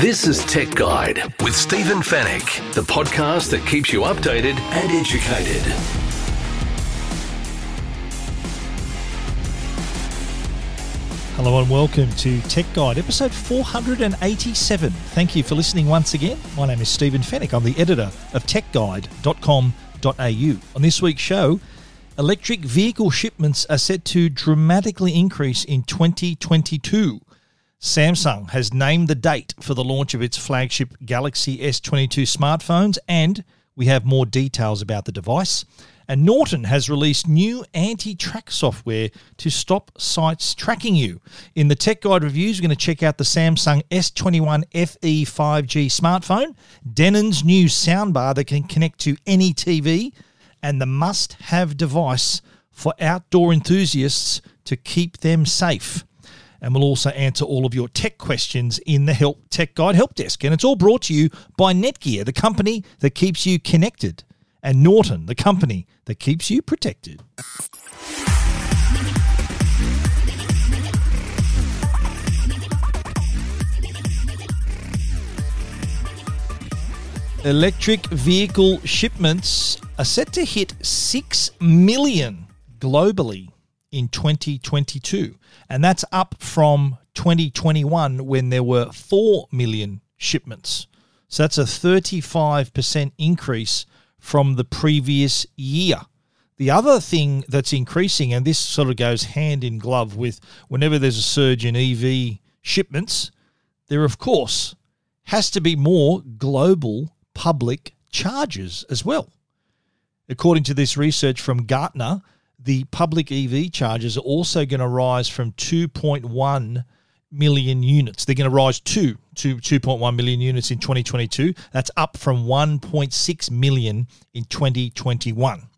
This is Tech Guide with Stephen Fenech, the podcast that keeps you updated and educated. Hello and welcome to Tech Guide, episode 487. Thank you for listening once again. My name is Stephen Fenech. I'm the editor of techguide.com.au. On this week's show, electric vehicle shipments are set to dramatically increase in 2022. Samsung has named the date for the launch of its flagship Galaxy S22 smartphones, and we have more details about the device. And Norton has released new anti track software to stop sites tracking you. In the Tech Guide reviews, we're going to check out the Samsung S21 FE 5G smartphone, Denon's new soundbar that can connect to any TV, and the must have device for outdoor enthusiasts to keep them safe. And we'll also answer all of your tech questions in the Help Tech Guide Help Desk. And it's all brought to you by Netgear, the company that keeps you connected and Norton, the company that keeps you protected. Electric vehicle shipments are set to hit 6 million globally in 2022. And that's up from 2021 when there were 4 million shipments. So that's a 35% increase from the previous year. The other thing that's increasing, and this sort of goes hand in glove with whenever there's a surge in EV shipments, there, of course, has to be more global public charges as well. According to this research from Gartner, the public EV charges are also going to rise from 2.1 million units. They're going to rise to, to 2.1 million units in 2022. That's up from 1.6 million in 2021.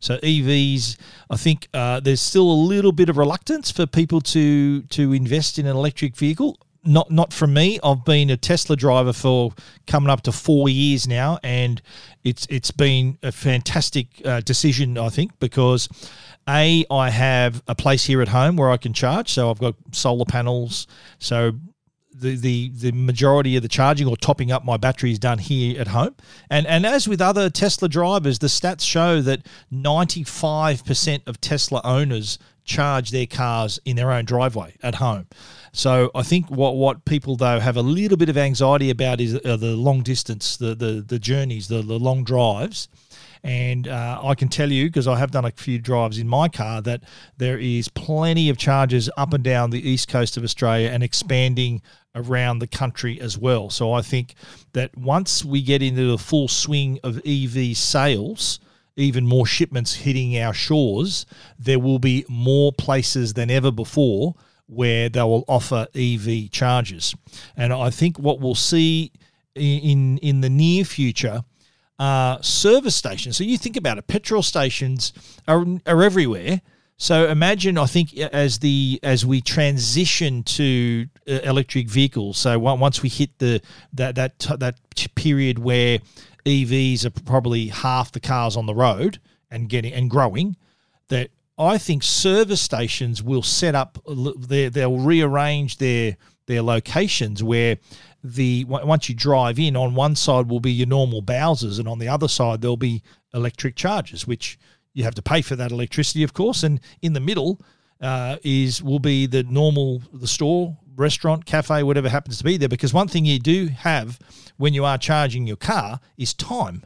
So EVs, I think uh, there's still a little bit of reluctance for people to to invest in an electric vehicle. Not not from me. I've been a Tesla driver for coming up to four years now, and it's it's been a fantastic uh, decision. I think because a, I have a place here at home where I can charge. So I've got solar panels. So the, the, the majority of the charging or topping up my battery is done here at home. And, and as with other Tesla drivers, the stats show that 95% of Tesla owners charge their cars in their own driveway at home. So I think what, what people though have a little bit of anxiety about is uh, the long distance, the, the, the journeys, the, the long drives. And uh, I can tell you, because I have done a few drives in my car, that there is plenty of charges up and down the east coast of Australia and expanding around the country as well. So I think that once we get into the full swing of EV sales, even more shipments hitting our shores, there will be more places than ever before where they will offer EV charges. And I think what we'll see in in the near future uh, service stations. So you think about it, petrol stations are, are everywhere. So imagine, I think, as the as we transition to uh, electric vehicles. So once we hit the that that that period where EVs are probably half the cars on the road and getting and growing, that I think service stations will set up. They'll rearrange their their locations where the once you drive in, on one side will be your normal Bowsers, and on the other side there'll be electric charges, which you have to pay for that electricity, of course. And in the middle uh, is will be the normal the store, restaurant, cafe, whatever happens to be there. Because one thing you do have when you are charging your car is time.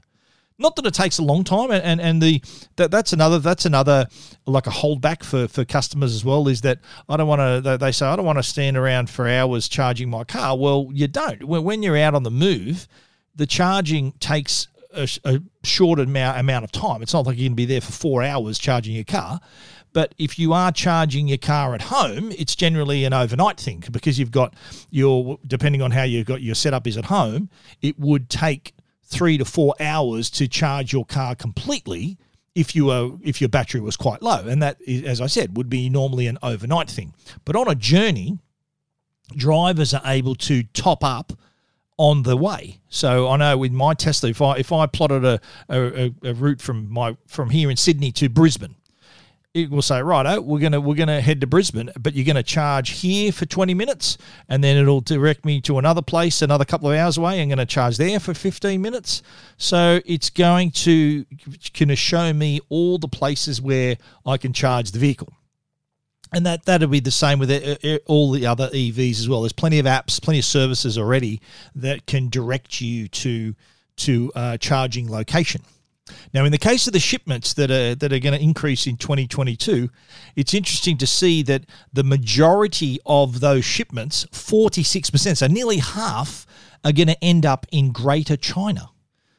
Not that it takes a long time, and, and, and the that, that's another that's another like a holdback for, for customers as well is that I don't want to. They say I don't want to stand around for hours charging my car. Well, you don't. When you're out on the move, the charging takes a, a short amount amount of time. It's not like you can be there for four hours charging your car. But if you are charging your car at home, it's generally an overnight thing because you've got your, depending on how you've got your setup is at home, it would take three to four hours to charge your car completely if you were if your battery was quite low. And that as i said would be normally an overnight thing. But on a journey drivers are able to top up on the way. So i know with my tesla if i if i plotted a, a, a route from my from here in sydney to brisbane it will say, right, we're gonna we're gonna head to Brisbane, but you're gonna charge here for 20 minutes, and then it'll direct me to another place another couple of hours away. I'm gonna charge there for 15 minutes. So it's going to gonna show me all the places where I can charge the vehicle. And that that'll be the same with all the other EVs as well. There's plenty of apps, plenty of services already that can direct you to to uh, charging location. Now, in the case of the shipments that are that are going to increase in 2022, it's interesting to see that the majority of those shipments, 46%, so nearly half, are going to end up in Greater China.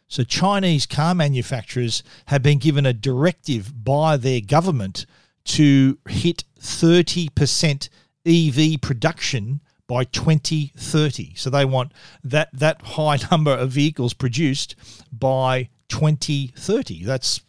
So Chinese car manufacturers have been given a directive by their government to hit 30% EV production by 2030. So they want that that high number of vehicles produced by 2030. That's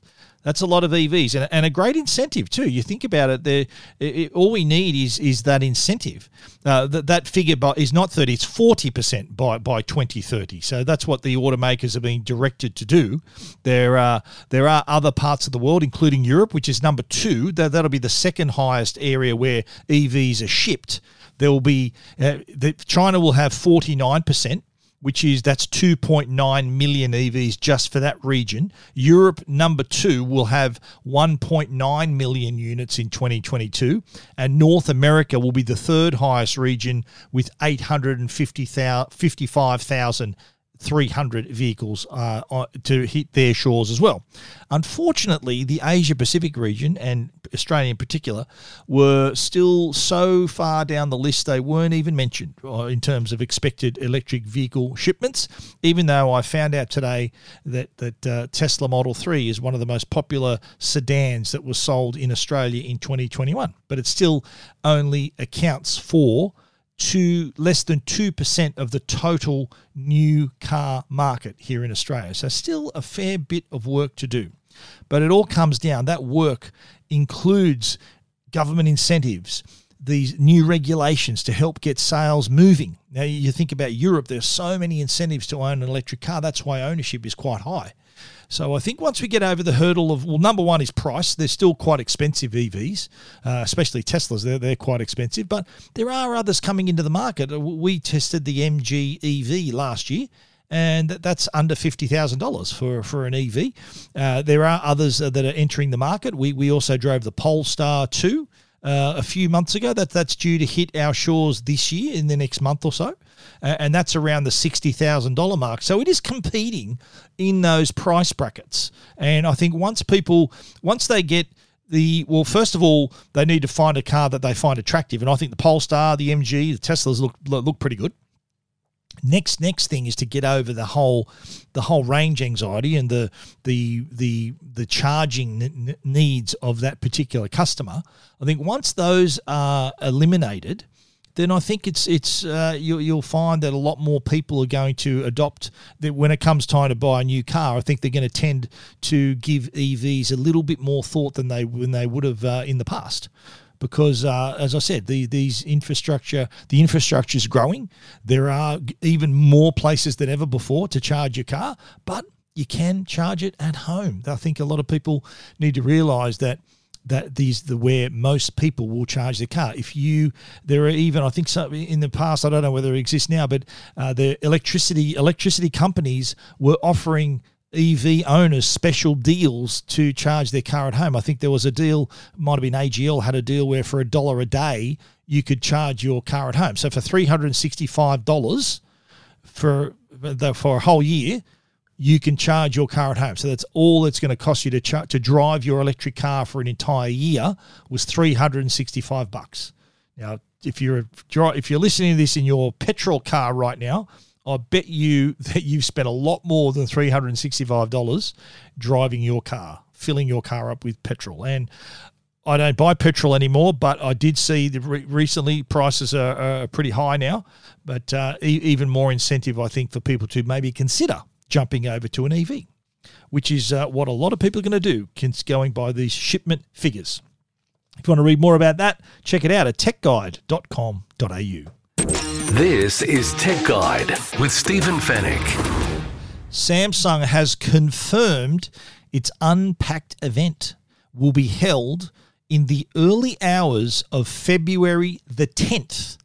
that's a lot of EVs and, and a great incentive too. You think about it, there, it, all we need is is that incentive. Uh, that, that figure by, is not 30, it's 40% by, by 2030. So that's what the automakers are being directed to do. There are, there are other parts of the world, including Europe, which is number two. That, that'll be the second highest area where EVs are shipped. There will be, uh, the, China will have 49% which is that's 2.9 million EVs just for that region. Europe, number two, will have 1.9 million units in 2022, and North America will be the third highest region with 855,000 300 vehicles uh, to hit their shores as well. Unfortunately, the Asia Pacific region and Australia in particular were still so far down the list they weren't even mentioned uh, in terms of expected electric vehicle shipments. Even though I found out today that that uh, Tesla Model 3 is one of the most popular sedans that was sold in Australia in 2021, but it still only accounts for to less than 2% of the total new car market here in Australia. So, still a fair bit of work to do. But it all comes down, that work includes government incentives, these new regulations to help get sales moving. Now, you think about Europe, there's so many incentives to own an electric car. That's why ownership is quite high. So I think once we get over the hurdle of well, number one is price. They're still quite expensive EVs, uh, especially Teslas. They're they're quite expensive, but there are others coming into the market. Uh, we tested the MG EV last year and that's under fifty thousand dollars for for an EV. Uh, there are others that are entering the market. We we also drove the Polestar two uh, a few months ago. That that's due to hit our shores this year in the next month or so and that's around the $60,000 mark. So it is competing in those price brackets. And I think once people, once they get the well, first of all, they need to find a car that they find attractive, and I think the Polestar, the MG, the Teslas look look pretty good. Next, next thing is to get over the whole the whole range anxiety and the the the the charging needs of that particular customer. I think once those are eliminated, then I think it's it's uh, you, you'll find that a lot more people are going to adopt that when it comes time to buy a new car. I think they're going to tend to give EVs a little bit more thought than they when they would have uh, in the past because uh, as I said, the, these infrastructure, the infrastructure is growing. There are even more places than ever before to charge your car, but you can charge it at home. I think a lot of people need to realise that that these the where most people will charge their car. If you there are even I think so in the past I don't know whether it exists now, but uh, the electricity electricity companies were offering EV owners special deals to charge their car at home. I think there was a deal, might have been AGL had a deal where for a dollar a day you could charge your car at home. So for three hundred and sixty five dollars for the, for a whole year, you can charge your car at home. So that's all it's going to cost you to char- to drive your electric car for an entire year was 365 bucks. Now, if you're if you're listening to this in your petrol car right now, I bet you that you've spent a lot more than $365 driving your car, filling your car up with petrol. And I don't buy petrol anymore, but I did see that re- recently prices are, are, pretty high now. But uh, e- even more incentive, I think, for people to maybe consider jumping over to an EV, which is uh, what a lot of people are going to do, going by these shipment figures. If you want to read more about that, check it out at techguide.com.au. This is Tech Guide with Stephen Fenech. Samsung has confirmed its Unpacked event will be held in the early hours of February the 10th.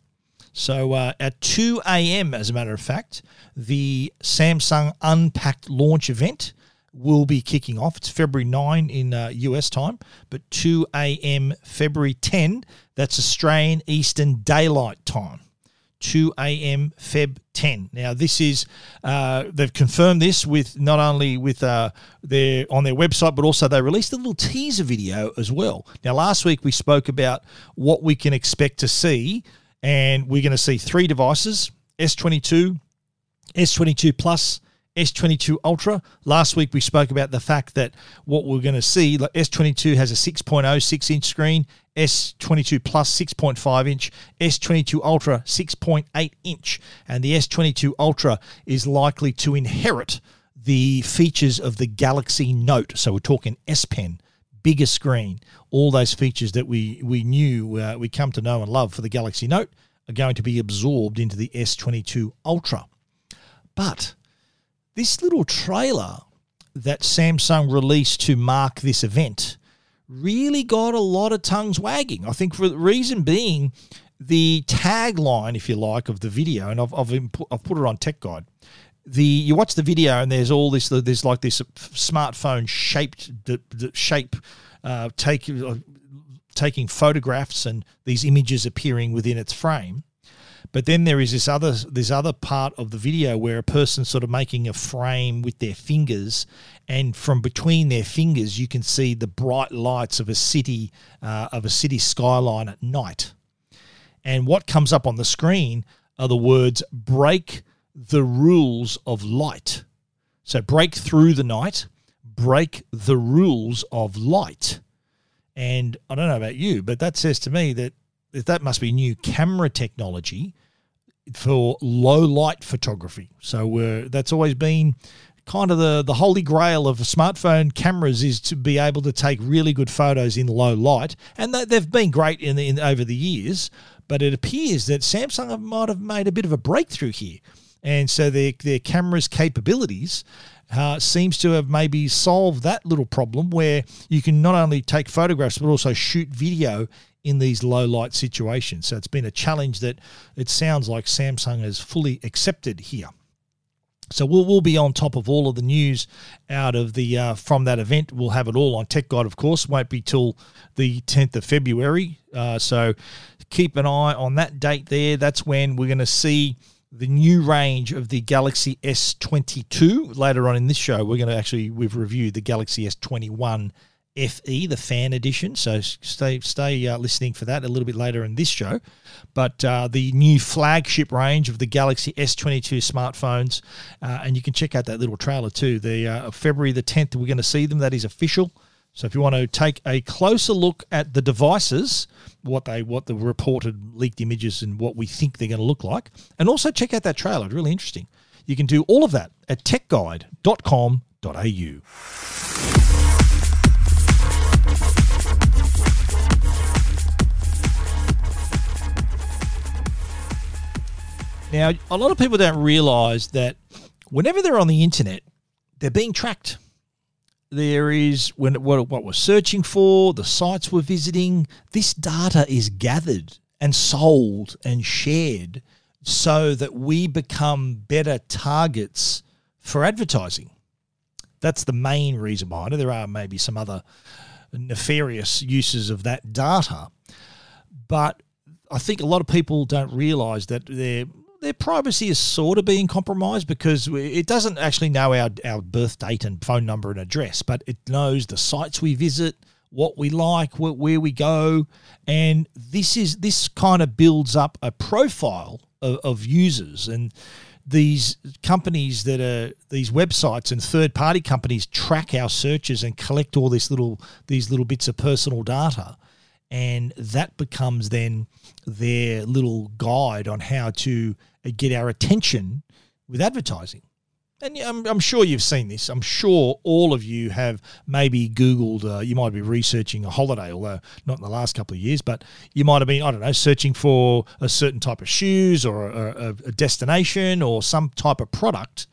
So uh, at 2 a.m., as a matter of fact, the Samsung Unpacked launch event will be kicking off. It's February 9 in uh, US time, but 2 a.m. February 10, that's Australian Eastern Daylight Time. 2 a.m. Feb 10. Now this is uh, they've confirmed this with not only with uh, their on their website, but also they released a little teaser video as well. Now last week we spoke about what we can expect to see, and we're going to see three devices: S22, S22 Plus, S22 Ultra. Last week we spoke about the fact that what we're going to see, like S22 has a 6.06 inch screen, S22 Plus 6.5 inch, S22 Ultra 6.8 inch, and the S22 Ultra is likely to inherit the features of the Galaxy Note. So we're talking S Pen, bigger screen, all those features that we we knew uh, we come to know and love for the Galaxy Note are going to be absorbed into the S22 Ultra. But this little trailer that Samsung released to mark this event really got a lot of tongues wagging. I think for the reason being the tagline, if you like, of the video, and I've, I've, I've put it on Tech Guide. The you watch the video and there's all this there's like this smartphone shaped the, the shape uh, take, uh, taking photographs and these images appearing within its frame. But then there is this other this other part of the video where a person's sort of making a frame with their fingers, and from between their fingers you can see the bright lights of a city uh, of a city skyline at night. And what comes up on the screen are the words "break the rules of light." So break through the night, break the rules of light. And I don't know about you, but that says to me that that must be new camera technology for low light photography. So uh, that's always been kind of the, the holy grail of smartphone cameras is to be able to take really good photos in low light. And they've been great in, the, in over the years, but it appears that Samsung might have made a bit of a breakthrough here. And so their, their camera's capabilities uh, seems to have maybe solved that little problem where you can not only take photographs but also shoot video in these low light situations. So it's been a challenge that it sounds like Samsung has fully accepted here. So we'll, we'll be on top of all of the news out of the uh, from that event. We'll have it all on Tech Guide, of course. Won't be till the 10th of February. Uh, so keep an eye on that date there. That's when we're going to see the new range of the Galaxy S22. Later on in this show, we're going to actually we've reviewed the Galaxy S21 FE, the fan edition. So stay stay uh, listening for that a little bit later in this show. But uh, the new flagship range of the Galaxy S22 smartphones, uh, and you can check out that little trailer too. The uh, February the 10th, we're going to see them. That is official. So if you want to take a closer look at the devices, what they what the reported leaked images and what we think they're going to look like, and also check out that trailer. It's really interesting. You can do all of that at techguide.com.au. Now, a lot of people don't realize that whenever they're on the internet, they're being tracked. There is when what, what we're searching for, the sites we're visiting, this data is gathered and sold and shared so that we become better targets for advertising. That's the main reason behind it. There are maybe some other nefarious uses of that data, but I think a lot of people don't realize that they're their privacy is sort of being compromised because it doesn't actually know our, our birth date and phone number and address, but it knows the sites we visit, what we like, where, we go, and this is this kind of builds up a profile of, of users. And these companies that are these websites and third party companies track our searches and collect all this little these little bits of personal data and that becomes then their little guide on how to get our attention with advertising. And I'm, I'm, sure you've seen this. I'm sure all of you have maybe Googled, uh, you might be researching a holiday, although not in the last couple of years, but you might have been, I don't know, searching for a certain type of shoes or a, a destination or some type of product.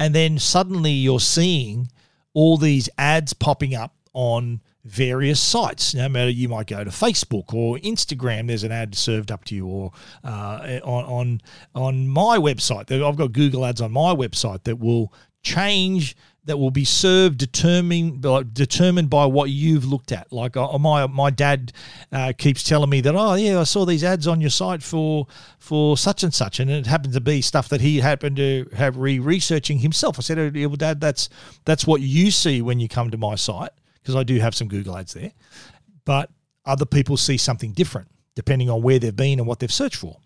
And then suddenly you're seeing all these ads popping up on various sites. No matter you might go to Facebook or Instagram, there's an ad served up to you, or uh, on on on my website. I've got Google Ads on my website that will change that will be served determined determined by what you've looked at. Like uh, my my dad uh, keeps telling me that oh yeah I saw these ads on your site for for such and such, and it happened to be stuff that he happened to have re researching himself. I said, oh, well, Dad, that's that's what you see when you come to my site because I do have some Google ads there, but other people see something different depending on where they've been and what they've searched for,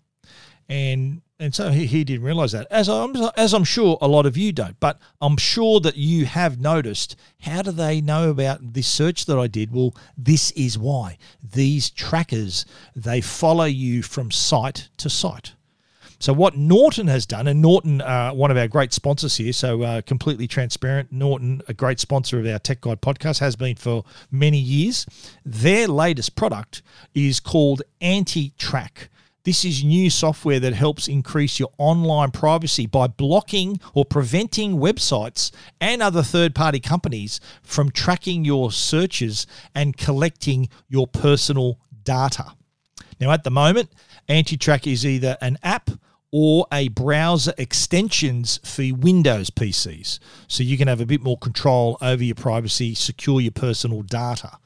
and and so he, he didn't realize that as I'm as I'm sure a lot of you don't. But I'm sure that you have noticed how do they know about this search that I did? Well this is why. These trackers they follow you from site to site so what Norton has done, and Norton, uh, one of our great sponsors here, so uh, completely transparent. Norton, a great sponsor of our Tech Guide podcast, has been for many years. Their latest product is called Anti Track. This is new software that helps increase your online privacy by blocking or preventing websites and other third party companies from tracking your searches and collecting your personal data. Now, at the moment, AntiTrack is either an app or a browser extensions for Windows PCs. So you can have a bit more control over your privacy, secure your personal data.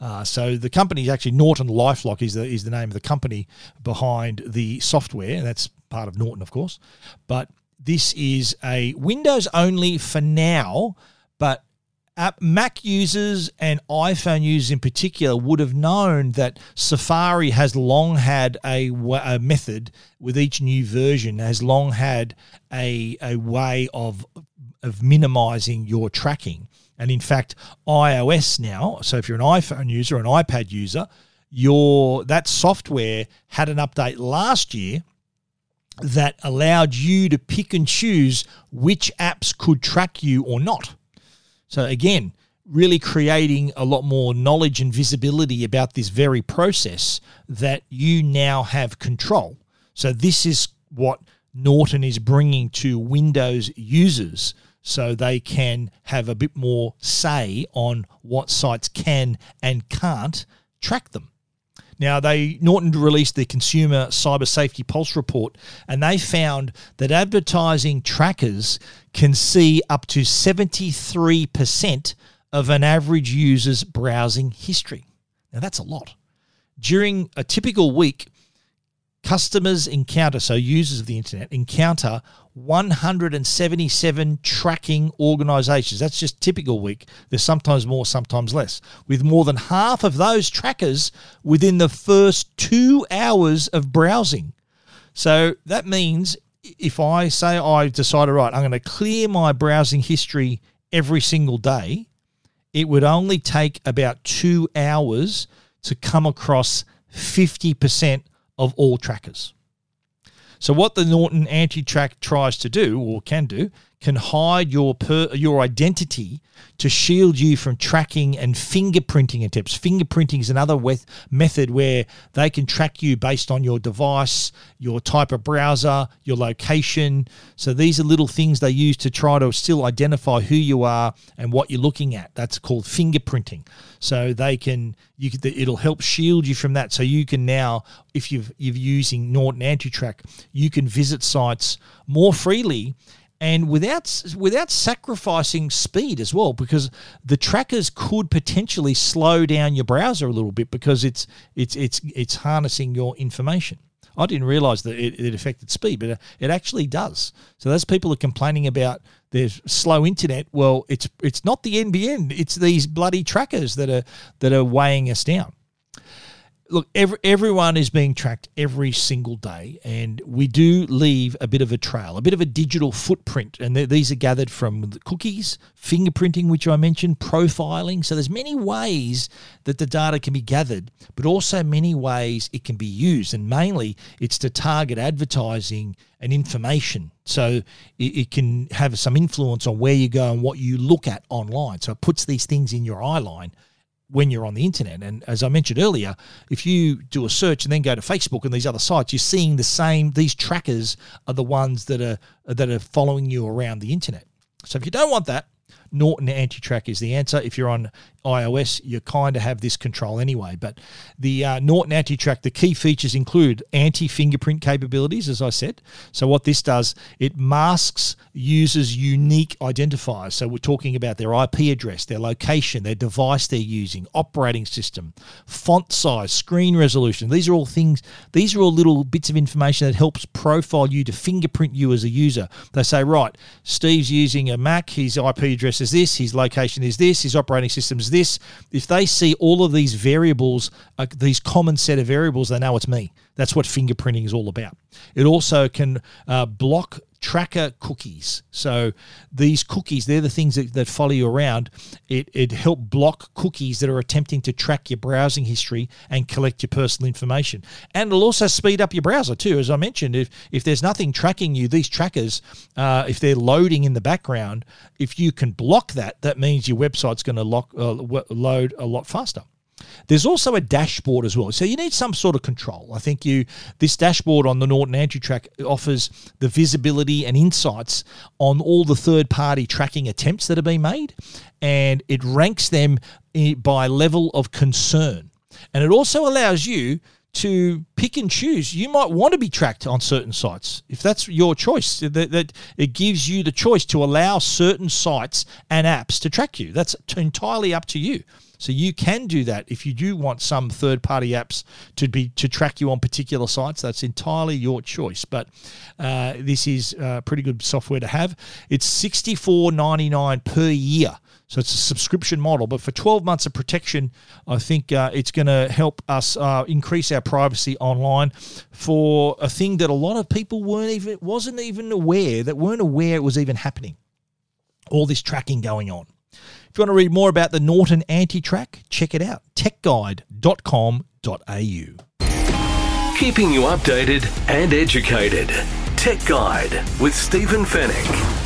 Uh, so the company is actually Norton LifeLock is the is the name of the company behind the software, and that's part of Norton, of course. But this is a Windows only for now, but Uh, Mac users and iPhone users in particular would have known that Safari has long had a, a, method with each new version has long had a, a way of of minimizing your tracking. And in fact, iOS now, so if you're an iPhone user, an iPad user, your that software had an update last year that allowed you to pick and choose which apps could track you or not. So again, really creating a lot more knowledge and visibility about this very process that you now have control. So this is what Norton is bringing to Windows users so they can have a bit more say on what sites can and can't track them. Now, they Norton released the Consumer Cyber Safety Pulse report, and they found that advertising trackers can see up to 73% of an average user's browsing history. Now, that's a lot. During a typical week, customers encounter, so users of the internet encounter 177 tracking organizations. That's just typical week. There's sometimes more, sometimes less, with more than half of those trackers within the first two hours of browsing. So that means if I say I decided, right, I'm going to clear my browsing history every single day, it would only take about two hours to come across 50% of all trackers. So what the Norton anti-track tries to do or can do can hide your per, your identity to shield you from tracking and fingerprinting attempts. Fingerprinting is another method where they can track you based on your device, your type of browser, your location. So these are little things they use to try to still identify who you are and what you're looking at. That's called fingerprinting. So they can you can, it'll help shield you from that. So you can now, if you've you're using Norton AntiTrack, you can visit sites more freely and without without sacrificing speed as well because the trackers could potentially slow down your browser a little bit because it's it's it's it's harnessing your information I didn't realize that it, it affected speed, but uh, it actually does. So those people are complaining about their slow internet. Well, it's it's not the NBN; it's these bloody trackers that are that are weighing us down look, every, everyone is being tracked every single day, and we do leave a bit of a trail, a bit of a digital footprint. And these are gathered from cookies, fingerprinting, which I mentioned, profiling. So there's many ways that the data can be gathered, but also many ways it can be used. And mainly, it's to target advertising and information. So it, it can have some influence on where you go and what you look at online. So it puts these things in your eye line when you're on the internet. And as I mentioned earlier, if you do a search and then go to Facebook and these other sites, you're seeing the same. These trackers are the ones that are that are following you around the internet. So if you don't want that, Norton Anti Track is the answer. If you're on iOS, you kind of have this control anyway. But the uh, Norton Anti Track, the key features include anti fingerprint capabilities, as I said. So, what this does, it masks users' unique identifiers. So, we're talking about their IP address, their location, their device they're using, operating system, font size, screen resolution. These are all things, these are all little bits of information that helps profile you to fingerprint you as a user. They say, right, Steve's using a Mac, his IP address is this, his location is this, his operating system is this. If they see all of these variables, uh, these common set of variables, they know it's me. That's what fingerprinting is all about. It also can uh, block tracker cookies. So these cookies, they're the things that, that follow you around. It, it help block cookies that are attempting to track your browsing history and collect your personal information. And it'll also speed up your browser too. As I mentioned, if, if there's nothing tracking you, these trackers, uh, if they're loading in the background, if you can block that, that means your website's going to uh, load a lot faster. There's also a dashboard as well. So you need some sort of control. I think you this dashboard on the Norton Anti-Track offers the visibility and insights on all the third-party tracking attempts that have been made and it ranks them eh, by level of concern. And it also allows you to pick and choose. You might want to be tracked on certain sites if that's your choice. That, that, it gives you the choice to allow certain sites and apps to track you. That's entirely up to you. So you can do that if you do want some third-party apps to be to track you on particular sites. That's entirely your choice. But uh, this is uh, pretty good software to have. It's sixty-four ninety-nine per year. So it's a subscription model, but for 12 months of protection, I think uh, it's going to help us uh, increase our privacy online for a thing that a lot of people weren't even wasn't even aware that weren't aware it was even happening. All this tracking going on. If you want to read more about the Norton Anti Track, check it out techguide.com.au. Keeping you updated and educated. Tech Guide with Stephen Fenech.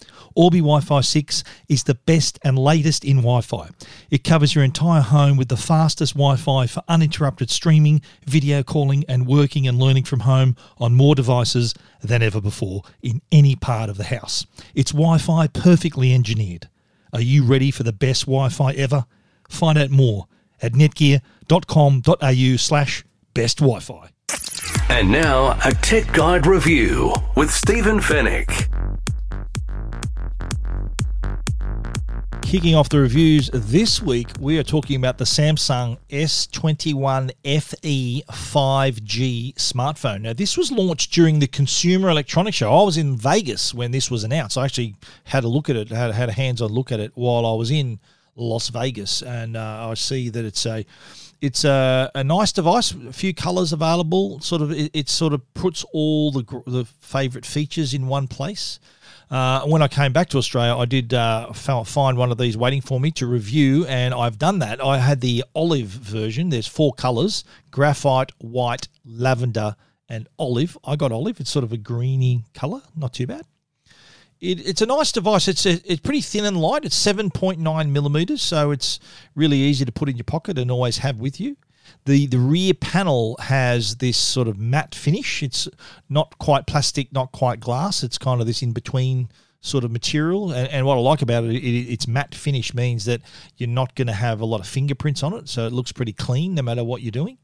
Orbi Wi Fi 6 is the best and latest in Wi Fi. It covers your entire home with the fastest Wi Fi for uninterrupted streaming, video calling, and working and learning from home on more devices than ever before in any part of the house. It's Wi Fi perfectly engineered. Are you ready for the best Wi Fi ever? Find out more at netgear.com.au slash best Wi-Fi. And now a tech guide review with Stephen Fenech. Kicking off the reviews this week, we are talking about the Samsung S21 FE 5G smartphone. Now, this was launched during the Consumer Electronics Show. I was in Vegas when this was announced. I actually had a look at it, had, had a hands on look at it while I was in Las Vegas, and uh, I see that it's a it's a, a nice device. A few colors available. Sort of it, it sort of puts all the the favorite features in one place. Uh, when I came back to Australia, I did uh, find one of these waiting for me to review, and I've done that. I had the olive version. There's four colors: graphite, white, lavender, and olive. I got olive. It's sort of a greeny color, not too bad. It, it's a nice device. It's a, it's pretty thin and light. It's seven point nine millimeters, so it's really easy to put in your pocket and always have with you. The the rear panel has this sort of matte finish. It's not quite plastic, not quite glass. It's kind of this in between sort of material. And, and what I like about it, it, its matte finish means that you're not going to have a lot of fingerprints on it, so it looks pretty clean no matter what you're doing.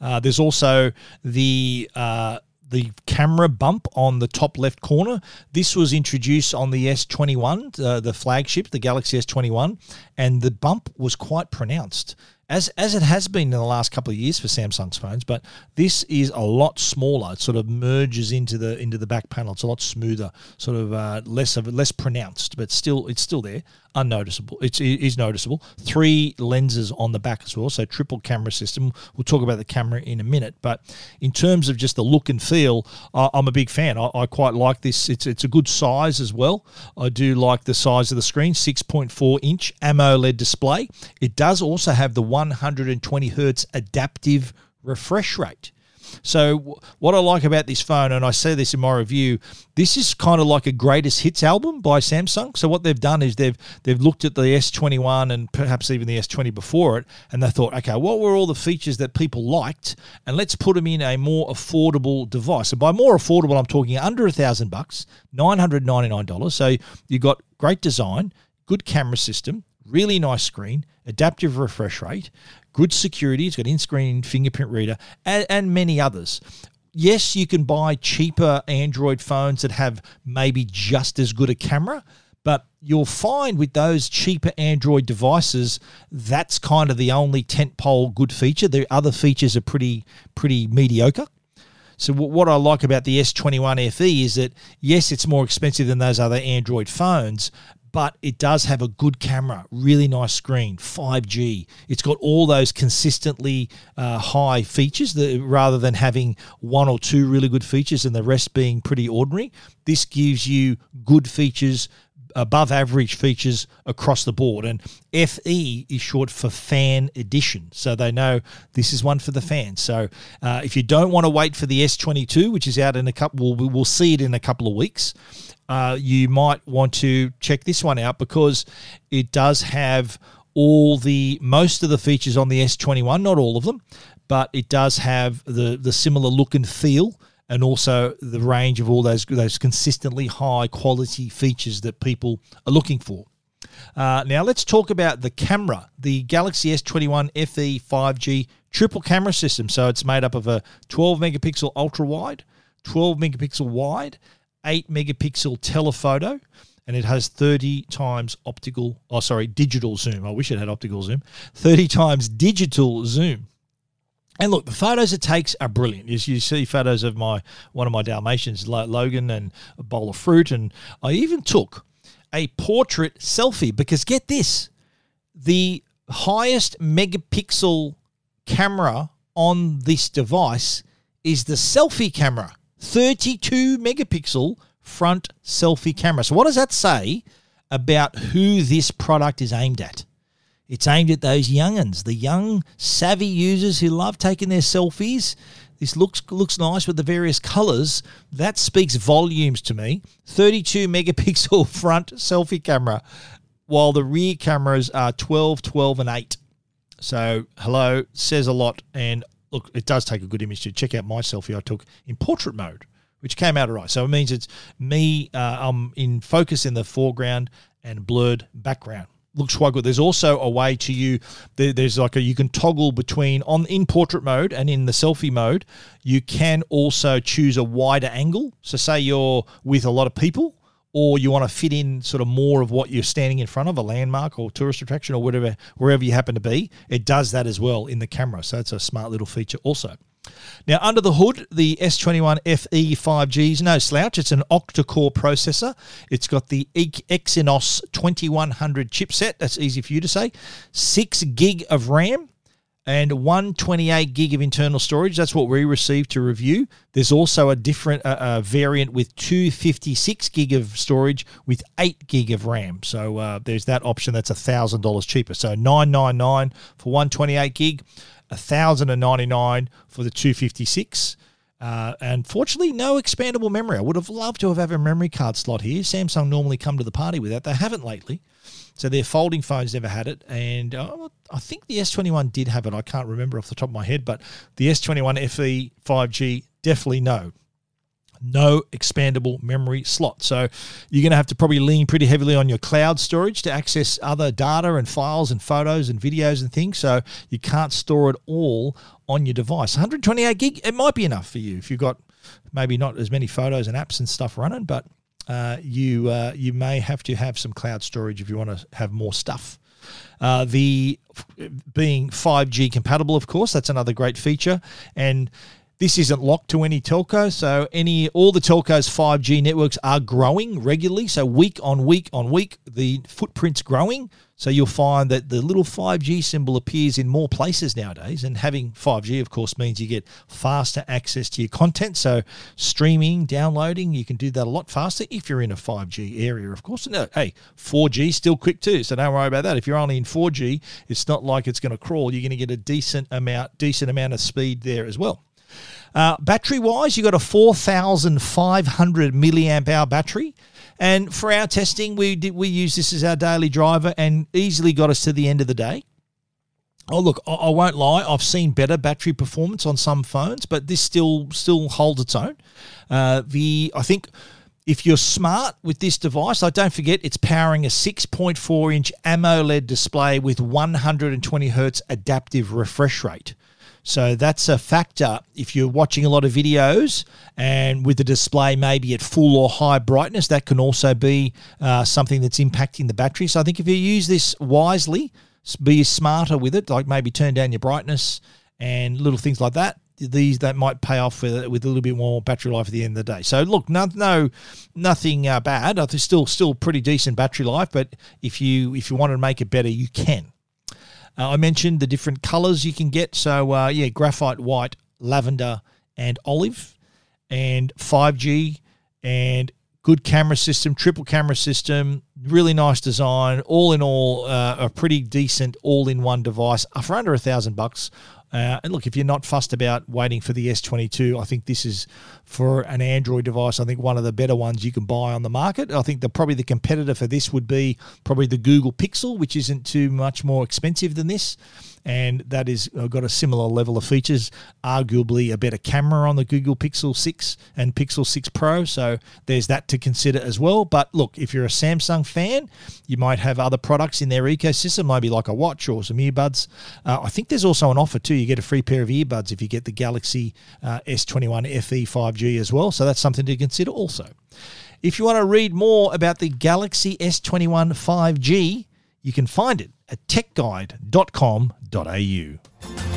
Uh, there's also the uh, the camera bump on the top left corner. This was introduced on the S21, uh, the flagship, the Galaxy S21, and the bump was quite pronounced as as it has been in the last couple of years for Samsung's phones, but this is a lot smaller. It sort of merges into the into the back panel. It's a lot smoother, sort of uh, less of less pronounced, but still it's still there, unnoticeable. It's, it is noticeable. Three lenses on the back as well, so triple camera system. We'll talk about the camera in a minute, but in terms of just the look and feel, uh, I'm a big fan. I, I quite like this. It's it's a good size as well. I do like the size of the screen, 6.4 inch AMOLED display. It does also have the 120 hertz adaptive refresh rate. So w- what I like about this phone, and I say this in my review, this is kind of like a greatest hits album by Samsung. So what they've done is they've they've looked at the S21 and perhaps even the S20 before it, and they thought, okay, what were all the features that people liked, and let's put them in a more affordable device. And by more affordable, I'm talking under a thousand bucks, nine hundred ninety nine dollars. So you've got great design, good camera system, really nice screen, adaptive refresh rate, good security. It's got in-screen fingerprint reader, and, and many others yes, you can buy cheaper Android phones that have maybe just as good a camera, but you'll find with those cheaper Android devices, that's kind of the only tentpole good feature. The other features are pretty pretty mediocre. So what I like about the S21 FE is that yes, it's more expensive than those other Android phones, but it does have a good camera, really nice screen, 5G. It's got all those consistently uh, high features that rather than having one or two really good features and the rest being pretty ordinary. This gives you good features above average features across the board. And FE is short for fan edition. So they know this is one for the fans. So uh, if you don't want to wait for the S22, which is out in a couple, we'll, we'll see it in a couple of weeks. Uh, you might want to check this one out because it does have all the most of the features on the S21, not all of them, but it does have the the similar look and feel and also the range of all those those consistently high quality features that people are looking for. Uh, now let's talk about the camera, the Galaxy S21 FE 5G triple camera system. So it's made up of a 12 megapixel ultra wide, 12 megapixel wide, 8 megapixel telephoto, and it has 30 times optical, oh sorry, digital zoom. I wish it had optical zoom. 30 times digital zoom. And look, the photos it takes are brilliant. You, you see photos of my one of my Dalmatians, Logan, and a bowl of fruit, and I even took a portrait selfie because get this, the highest megapixel camera on this device is the selfie camera, 32 megapixel front selfie camera. So what does that say about who this product is aimed at? It's aimed at those youngins, the young, savvy users who love taking their selfies. This looks looks nice with the various colors. That speaks volumes to me. 32 megapixel front selfie camera, while the rear cameras are 12, 12, and 8. So, hello, says a lot. And look, it does take a good image to check out my selfie I took in portrait mode, which came out all right. So, it means it's me, uh, I'm in focus in the foreground and blurred background looks quite good. There's also a way to you. There, there's like a you can toggle between on in portrait mode and in the selfie mode. You can also choose a wider angle. So say you're with a lot of people, or you want to fit in sort of more of what you're standing in front of, a landmark or tourist attraction or whatever, wherever you happen to be. It does that as well in the camera. So it's a smart little feature also. Now, under the hood, the S21 FE 5G is no slouch. It's an octa-core processor. It's got the Exynos 2100 chipset. That's easy for you to say. Six gig of RAM and 128 gig of internal storage. That's what we received to review. There's also a different uh, uh, variant with 256 gig of storage with 8 gig of RAM. So uh, there's that option that's $1,000 cheaper. So 999 for 128 gig. 1099 for the 256. Uh, and fortunately, no expandable memory. I would have loved to have had a memory card slot here. Samsung normally come to the party with that. They haven't lately. So their folding phones never had it. And uh, I think the S21 did have it. I can't remember off the top of my head, but the S21 FE 5G definitely no no expandable memory slot. So you're going to have to probably lean pretty heavily on your cloud storage to access other data and files and photos and videos and things. So you can't store it all on your device. 128 gig, it might be enough for you if you've got maybe not as many photos and apps and stuff running, but uh, you uh, you may have to have some cloud storage if you want to have more stuff. Uh, the being 5G compatible, of course, that's another great feature, and this isn't locked to any telco, so any all the telcos 5G networks are growing regularly. So week on week on week, the footprint's growing. So you'll find that the little 5G symbol appears in more places nowadays. And having 5G, of course, means you get faster access to your content. So streaming, downloading, you can do that a lot faster if you're in a 5G area, of course. Hey, 4G still quick too, so don't worry about that. If you're only in 4G, it's not like it's going to crawl. You're going to get a decent amount, decent amount of speed there as well. Uh, battery wise, you've got a 4,500 milliamp hour battery. And for our testing, we did we use this as our daily driver and easily got us to the end of the day. Oh look, I, I won't lie. I've seen better battery performance on some phones, but this still still holds its own. Uh, the I think if you're smart with this device, like don't forget it's powering a 6.4 inch AMOLED display with 120 hertz adaptive refresh rate. So that's a factor if you're watching a lot of videos and with the display maybe at full or high brightness, that can also be uh, something that's impacting the battery. So I think if you use this wisely, be smarter with it, like maybe turn down your brightness and little things like that. These that might pay off with with a little bit more battery life at the end of the day. So look, no, no nothing uh, bad. I think still still pretty decent battery life, but if you if you want to make it better, you can. Uh, I mentioned the different colors you can get. So uh, yeah, graphite white, lavender, and olive, and 5G, and good camera system, triple camera system, really nice design. All in all, uh, a pretty decent all-in-one device for under a thousand bucks. Uh, and look, if you're not fussed about waiting for the S22, I think this is for an Android device. I think one of the better ones you can buy on the market. I think the probably the competitor for this would be probably the Google Pixel, which isn't too much more expensive than this and that is uh, got a similar level of features. Arguably a better camera on the Google Pixel 6 and Pixel 6 Pro, so there's that to consider as well. But look, if you're a Samsung fan, you might have other products in their ecosystem, maybe like a watch or some earbuds. Uh, I think there's also an offer too. You get a free pair of earbuds if you get the Galaxy uh, S21 FE 5G as well, so that's something to consider also. If you want to read more about the Galaxy S21 5G, you can find it at techguide.com.au.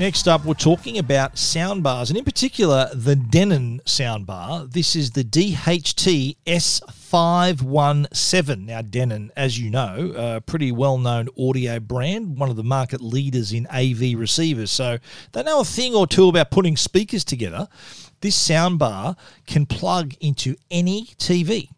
Next up, we're talking about soundbars, and in particular, the Denon soundbar. This is the DHT S517. Now, Denon, as you know, a pretty well known audio brand, one of the market leaders in AV receivers. So they know a thing or two about putting speakers together. This soundbar can plug into any TV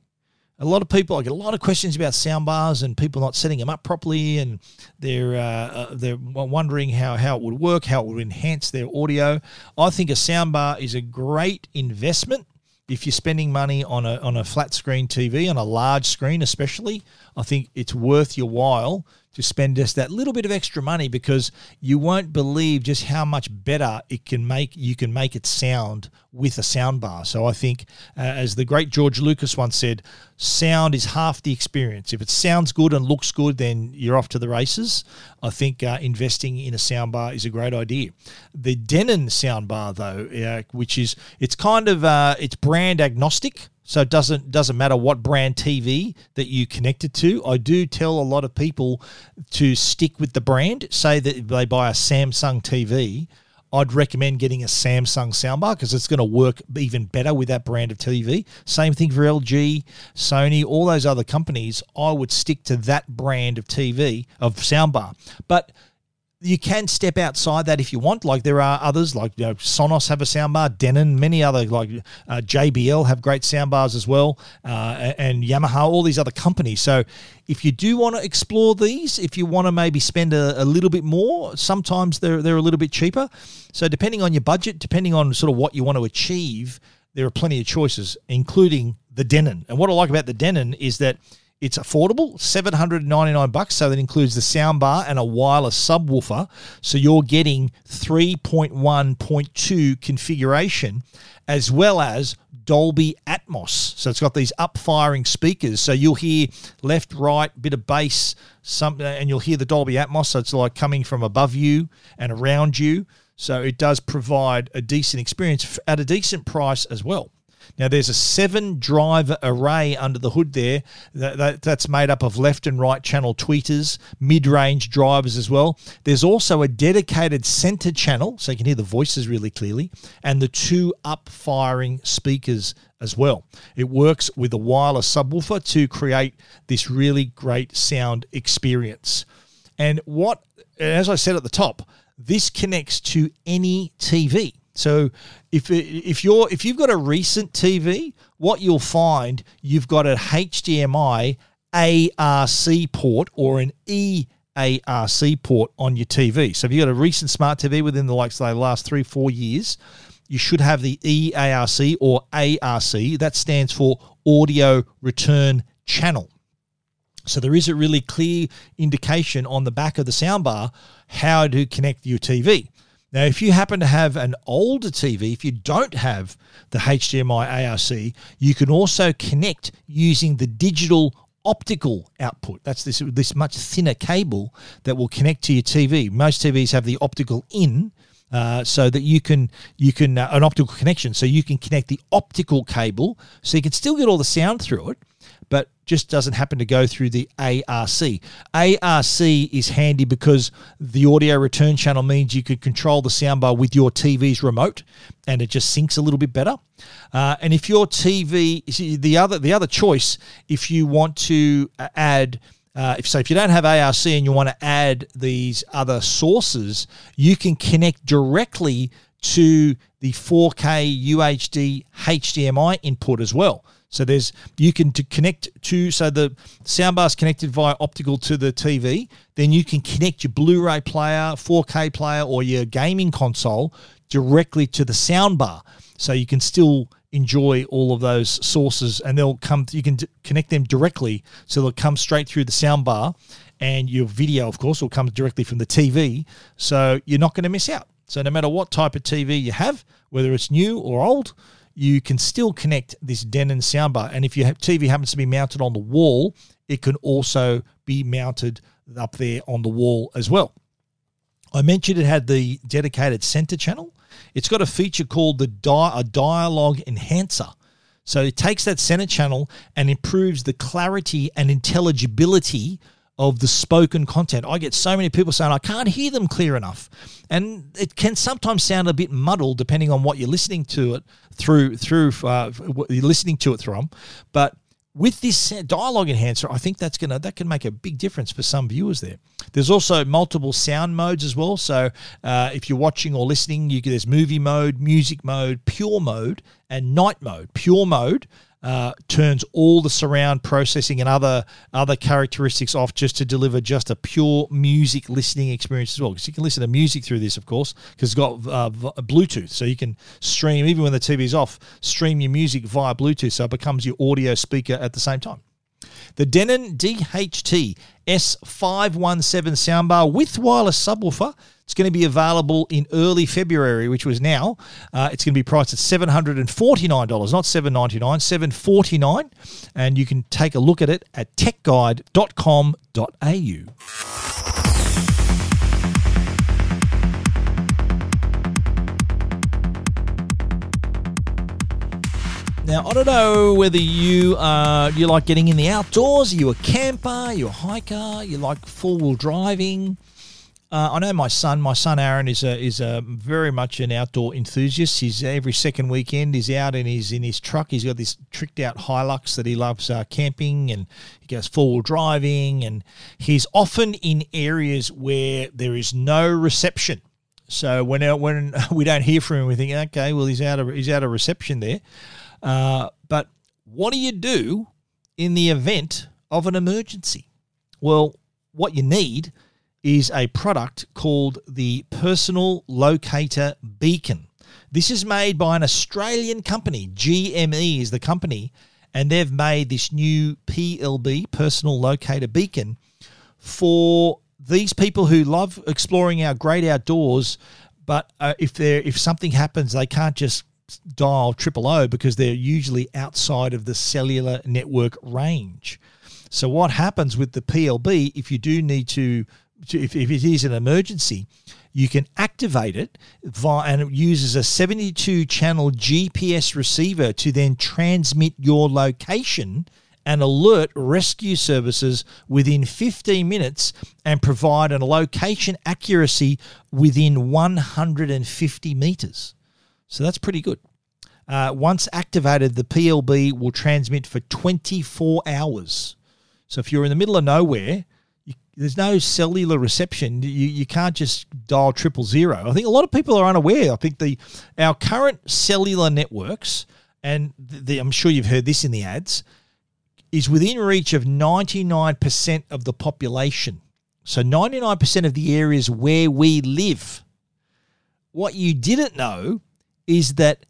a lot of people I get a lot of questions about soundbars and people not setting them up properly, and they're uh, uh, they're wondering how how it would work, how it would enhance their audio. I think a soundbar is a great investment if you're spending money on a on a flat screen TV on a large screen, especially. I think it's worth your while to spend just that little bit of extra money because you won't believe just how much better it can make you can make it sound with a soundbar. So I think, uh, as the great George Lucas once said, sound is half the experience. If it sounds good and looks good, then you're off to the races. I think uh, investing in a soundbar is a great idea. The Denon soundbar, though, uh, which is it's kind of uh, it's brand agnostic. So it doesn't doesn't matter what brand TV that you connect it to. I do tell a lot of people to stick with the brand. Say that they buy a Samsung TV. I'd recommend getting a Samsung soundbar because it's going to work even better with that brand of TV. Same thing for LG, Sony, all those other companies. I would stick to that brand of TV of soundbar. But you can step outside that if you want. Like there are others, like you know, Sonos have a soundbar, Denon, many other like uh, JBL have great soundbars as well, uh, and Yamaha, all these other companies. So if you do want to explore these, if you want to maybe spend a, a, little bit more, sometimes they're they're a little bit cheaper. So depending on your budget, depending on sort of what you want to achieve, there are plenty of choices, including the Denon. And what I like about the Denon is that it's affordable, 799 bucks. So that includes the soundbar and a wireless subwoofer. So you're getting 3.1.2 configuration as well as Dolby Atmos. So it's got these up firing speakers. So you'll hear left, right, bit of bass, some, and you'll hear the Dolby Atmos. So it's like coming from above you and around you. So it does provide a decent experience at a decent price as well. Now, there's a seven driver array under the hood there that, that, that's made up of left and right channel tweeters, mid range drivers as well. There's also a dedicated center channel, so you can hear the voices really clearly, and the two up firing speakers as well. It works with a wireless subwoofer to create this really great sound experience. And what, as I said at the top, this connects to any TV. So if if you're if you've got a recent TV, what you'll find you've got a HDMI ARC port or an EARC port on your TV. So if you've got a recent smart TV within the like say the last three four years, you should have the EARC or ARC. That stands for Audio Return Channel. So there is a really clear indication on the back of the soundbar how to connect your TV. Now, if you happen to have an older TV, if you don't have the HDMI ARC, you can also connect using the digital optical output. That's this this much thinner cable that will connect to your TV. Most TVs have the optical in, uh, so that you can you can uh, an optical connection, so you can connect the optical cable, so you can still get all the sound through it, but just doesn't happen to go through the ARC. ARC is handy because the audio return channel means you could control the soundbar with your TV's remote, and it just syncs a little bit better. Uh, and if your TV, the other the other choice, if you want to uh, add uh, if so, if you don't have ARC and you want to add these other sources, you can connect directly to the 4K UHD HDMI input as well. So there's you can to connect to so the soundbar is connected via optical to the TV. Then you can connect your Blu-ray player, 4K player, or your gaming console directly to the soundbar. So you can still enjoy all of those sources and they'll come you can d- connect them directly so they'll come straight through the soundbar and your video of course will come directly from the TV so you're not going to miss out so no matter what type of TV you have whether it's new or old you can still connect this Denon soundbar and if your TV happens to be mounted on the wall it can also be mounted up there on the wall as well. I mentioned it had the dedicated center channel. It's got a feature called the di- a dialogue enhancer. So it takes that center channel and improves the clarity and intelligibility of the spoken content. I get so many people saying I can't hear them clear enough, and it can sometimes sound a bit muddled depending on what you're listening to it through through uh, you're listening to it from. But with this dialogue enhancer, I think that's gonna that can make a big difference for some viewers there. There's also multiple sound modes as well. So uh, if you're watching or listening, you there's movie mode, music mode, pure mode, and night mode. Pure mode uh, turns all the surround processing and other other characteristics off just to deliver just a pure music listening experience as well. Because you can listen to music through this, of course, because it's got uh, Bluetooth, so you can stream even when the TV's off, stream your music via Bluetooth, so it becomes your audio speaker at the same time. The Denon DHT S517 soundbar with wireless subwoofer it's going to be available in early February, which was now. Uh, it's going to be priced at $749, not 799, 749. And you can take a look at it at techguide.com.au. Now I don't know whether you uh, you like getting in the outdoors. Are you a camper? You a hiker? You like four wheel driving? Uh, I know my son. My son Aaron is a is a very much an outdoor enthusiast. He's every second weekend he's out and he's in his truck. He's got this tricked out Hilux that he loves uh, camping and he goes four wheel driving and he's often in areas where there is no reception. So when when we don't hear from him, we think, okay, well he's out of he's out of reception there. Uh, but what do you do in the event of an emergency? Well, what you need is a product called the Personal Locator Beacon. This is made by an Australian company. GME is the company, and they've made this new PLB, Personal Locator Beacon, for these people who love exploring our great outdoors. But uh, if they if something happens, they can't just dial triple O because they're usually outside of the cellular network range. So what happens with the PLB if you do need to if, if it is an emergency, you can activate it via, and it uses a 72 channel GPS receiver to then transmit your location and alert rescue services within 15 minutes and provide a location accuracy within 150 meters. So that's pretty good. Uh, once activated, the PLB will transmit for 24 hours. So if you're in the middle of nowhere, you there's no cellular reception. You, you can't just dial triple zero. I think a lot of people are unaware. I think the our current cellular networks, and the, I'm sure you've heard this in the ads, is within reach of 99% of the population. So 99% of the areas where we live. What you didn't know is that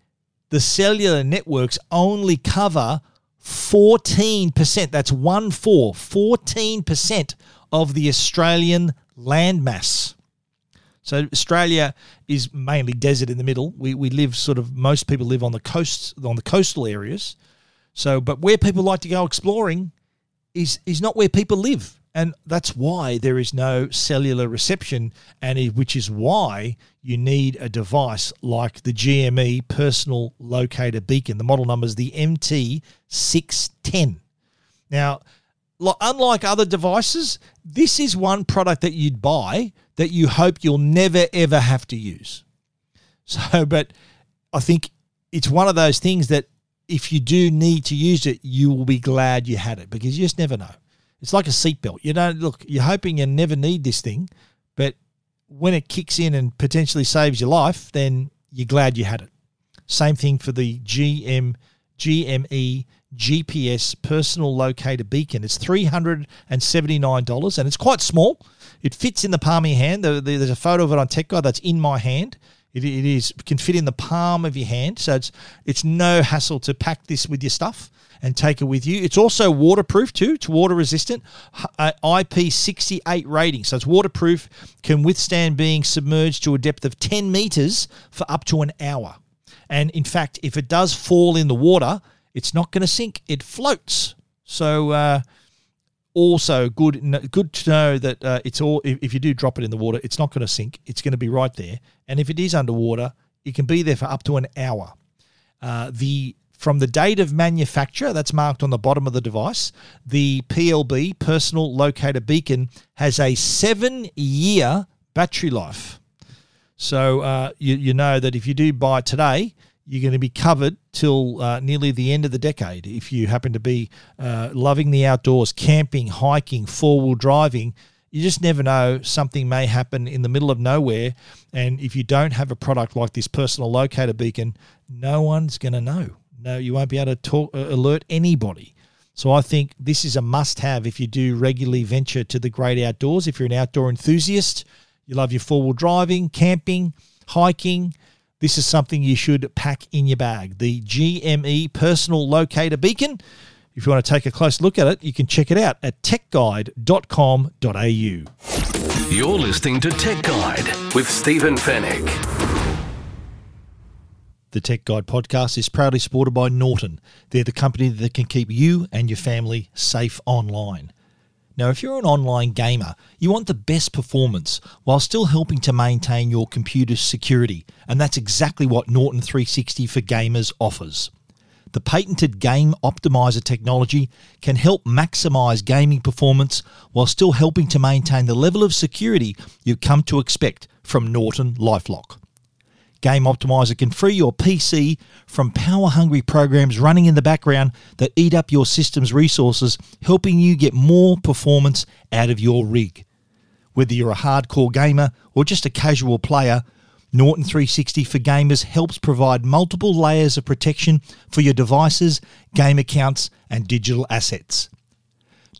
the cellular networks only cover 14%. That's one four, 14% of the Australian landmass. So Australia is mainly desert in the middle. We, we live sort of most people live on the coasts on the coastal areas. So but where people like to go exploring is is not where people live. And that's why there is no cellular reception, and it, which is why you need a device like the GME personal locator beacon. The model number is the MT610. Now, unlike other devices, this is one product that you'd buy that you hope you'll never ever have to use. So, but I think it's one of those things that if you do need to use it, you will be glad you had it because you just never know. It's like a seatbelt. You don't look, you're hoping you never need this thing, but when it kicks in and potentially saves your life, then you're glad you had it. Same thing for the GM GME GPS personal locator beacon. It's $379 and it's quite small. It fits in the palm of your hand. There's a photo of it on Tech Guide that's in my hand. It, it is can fit in the palm of your hand, so it's it's no hassle to pack this with your stuff and take it with you. It's also waterproof too. It's water resistant, uh, IP68 rating, so it's waterproof. Can withstand being submerged to a depth of 10 meters for up to an hour. And in fact, if it does fall in the water, it's not going to sink. It floats. So uh, also good good to know that uh, it's all if you do drop it in the water, it's not going to sink. It's going to be right there. And if it is underwater, it can be there for up to an hour. Uh, the from the date of manufacture, that's marked on the bottom of the device, the PLB personal locator beacon has a seven year battery life. So uh, you, you know that if you do buy today, you're going to be covered till uh, nearly the end of the decade. If you happen to be uh, loving the outdoors, camping, hiking, four wheel driving, you just never know. Something may happen in the middle of nowhere. And if you don't have a product like this personal locator beacon, no one's going to know. No, you won't be able to talk, uh, alert anybody. So I think this is a must have if you do regularly venture to the great outdoors. If you're an outdoor enthusiast, you love your four wheel driving, camping, hiking this is something you should pack in your bag. The GME Personal Locator Beacon. If you want to take a close look at it, you can check it out at techguide.com.au. You're listening to Tech Guide with Stephen Fenech. The Tech Guide podcast is proudly supported by Norton. They're the company that can keep you and your family safe online. Now, if you're an online gamer, you want the best performance while still helping to maintain your computer's security, and that's exactly what Norton 360 for Gamers offers. The patented Game Optimizer technology can help maximize gaming performance while still helping to maintain the level of security you've come to expect from Norton Lifelock. Game Optimizer can free your PC from power hungry programs running in the background that eat up your system's resources, helping you get more performance out of your rig. Whether you're a hardcore gamer or just a casual player, Norton 360 for Gamers helps provide multiple layers of protection for your devices, game accounts, and digital assets.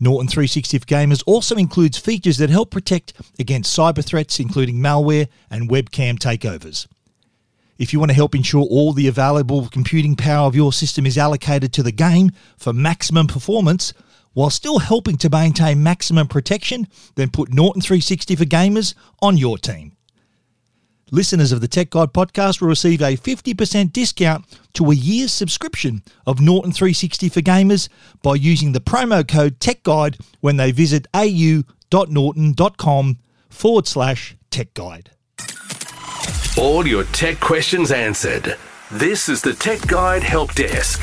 Norton 360 for Gamers also includes features that help protect against cyber threats, including malware and webcam takeovers. If you want to help ensure all the available computing power of your system is allocated to the game for maximum performance, while still helping to maintain maximum protection, then put Norton 360 for Gamers on your team. Listeners of the Tech Guide podcast will receive a 50% discount to a year's subscription of Norton 360 for Gamers by using the promo code Tech Guide when they visit au.norton.com forward slash Tech Guide. All your tech questions answered. This is the Tech Guide Help Desk.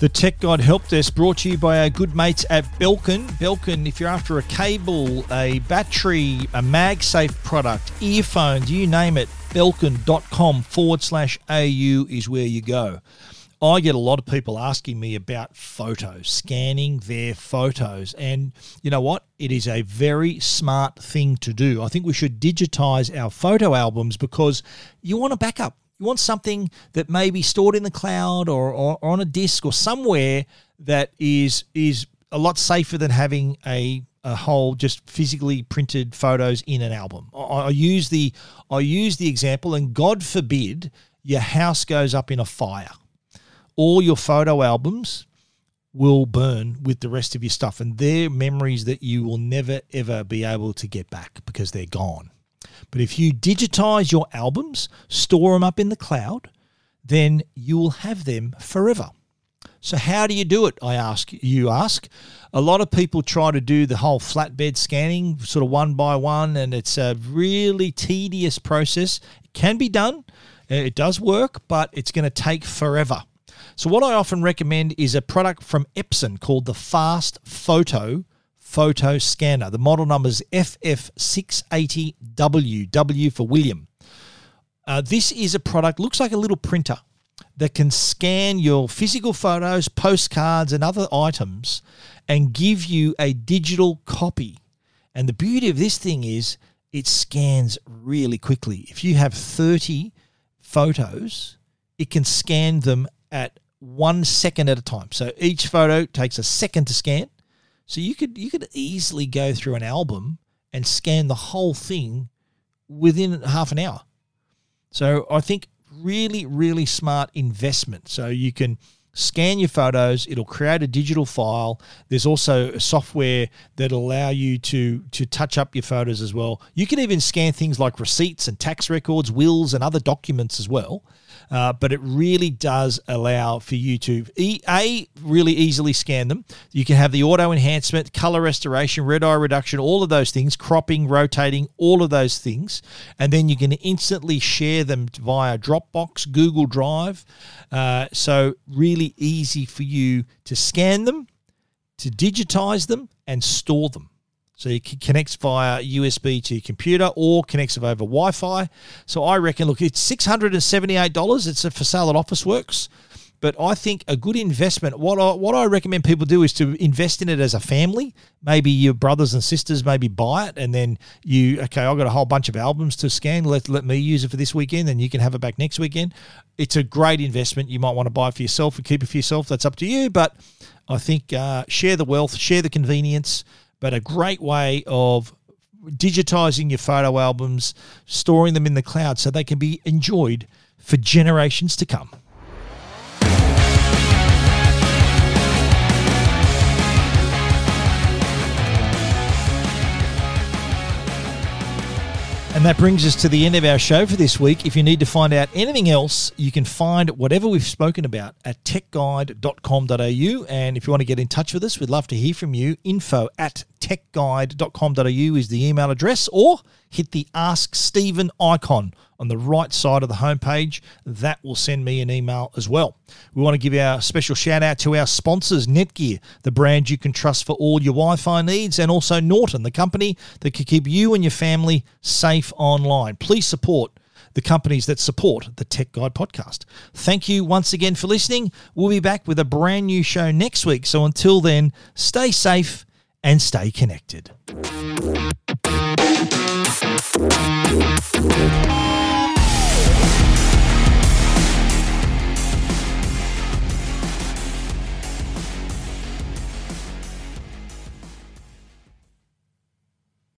The Tech Guide Help Desk brought to you by our good mates at Belkin. Belkin, if you're after a cable, a battery, a MagSafe product, earphones, you name it, belkin.com forward slash AU is where you go. I get a lot of people asking me about photos, scanning their photos. And you know what? It is a very smart thing to do. I think we should digitize our photo albums because you want a backup. You want something that may be stored in the cloud or, or, on a disk or somewhere that is is a lot safer than having a a whole just physically printed photos in an album. I, I use the I use the example, and God forbid your house goes up in a fire, all your photo albums will burn with the rest of your stuff, and they're memories that you will never ever be able to get back because they're gone. But if you digitize your albums, store them up in the cloud, then you will have them forever. So how do you do it? I ask. You ask. A lot of people try to do the whole flatbed scanning, sort of one by one, and it's a really tedious process. It can be done. It does work, but it's going to take forever. So what I often recommend is a product from Epson called the FastFoto Photo Scanner. The model number is FF680W, W for William. Uh, this is a product, looks like a little printer that can scan your physical photos, postcards, and other items and give you a digital copy. And the beauty of this thing is it scans really quickly. If you have 30 photos, it can scan them at one second at a time. So each photo takes a second to scan. So you could you could easily go through an album and scan the whole thing within half an hour. So I think really, really smart investment. So you can scan your photos it'll create a digital file there's also software that allow you to to touch up your photos as well you can even scan things like receipts and tax records wills and other documents as well uh, but it really does allow for you to a really easily scan them. You can have the auto enhancement, color restoration, red eye reduction, all of those things, cropping, rotating, all of those things, and then you can instantly share them via Dropbox, Google Drive. Uh, so really easy for you to scan them, to digitize them, and store them. So it connects via USB to your computer or connects over Wi-Fi. So I reckon, look, it's six hundred and seventy-eight dollars. It's for sale at Officeworks. but I think a good investment. What I, what I recommend people do is to invest in it as a family. Maybe your brothers and sisters maybe buy it, and then you okay. I've got a whole bunch of albums to scan. Let let me use it for this weekend, and you can have it back next weekend. It's a great investment. You might want to buy it for yourself and keep it for yourself. That's up to you, but I think uh, share the wealth, share the convenience but a great way of digitizing your photo albums, storing them in the cloud so they can be enjoyed for generations to come. And that brings us to the end of our show for this week. If you need to find out anything else, you can find whatever we've spoken about at techguide.com.au. And if you want to get in touch with us, we'd love to hear from you. Info at techguide.com.au is the email address, or hit the Ask Stephen icon on the right side of the homepage. That will send me an email as well. We want to give our special shout out to our sponsors, Netgear, the brand you can trust for all your Wi Fi needs, and also Norton, the company that can keep you and your family safe online. Please support the companies that support the Tech Guide podcast. Thank you once again for listening. We'll be back with a brand new show next week. So until then, stay safe and stay connected. you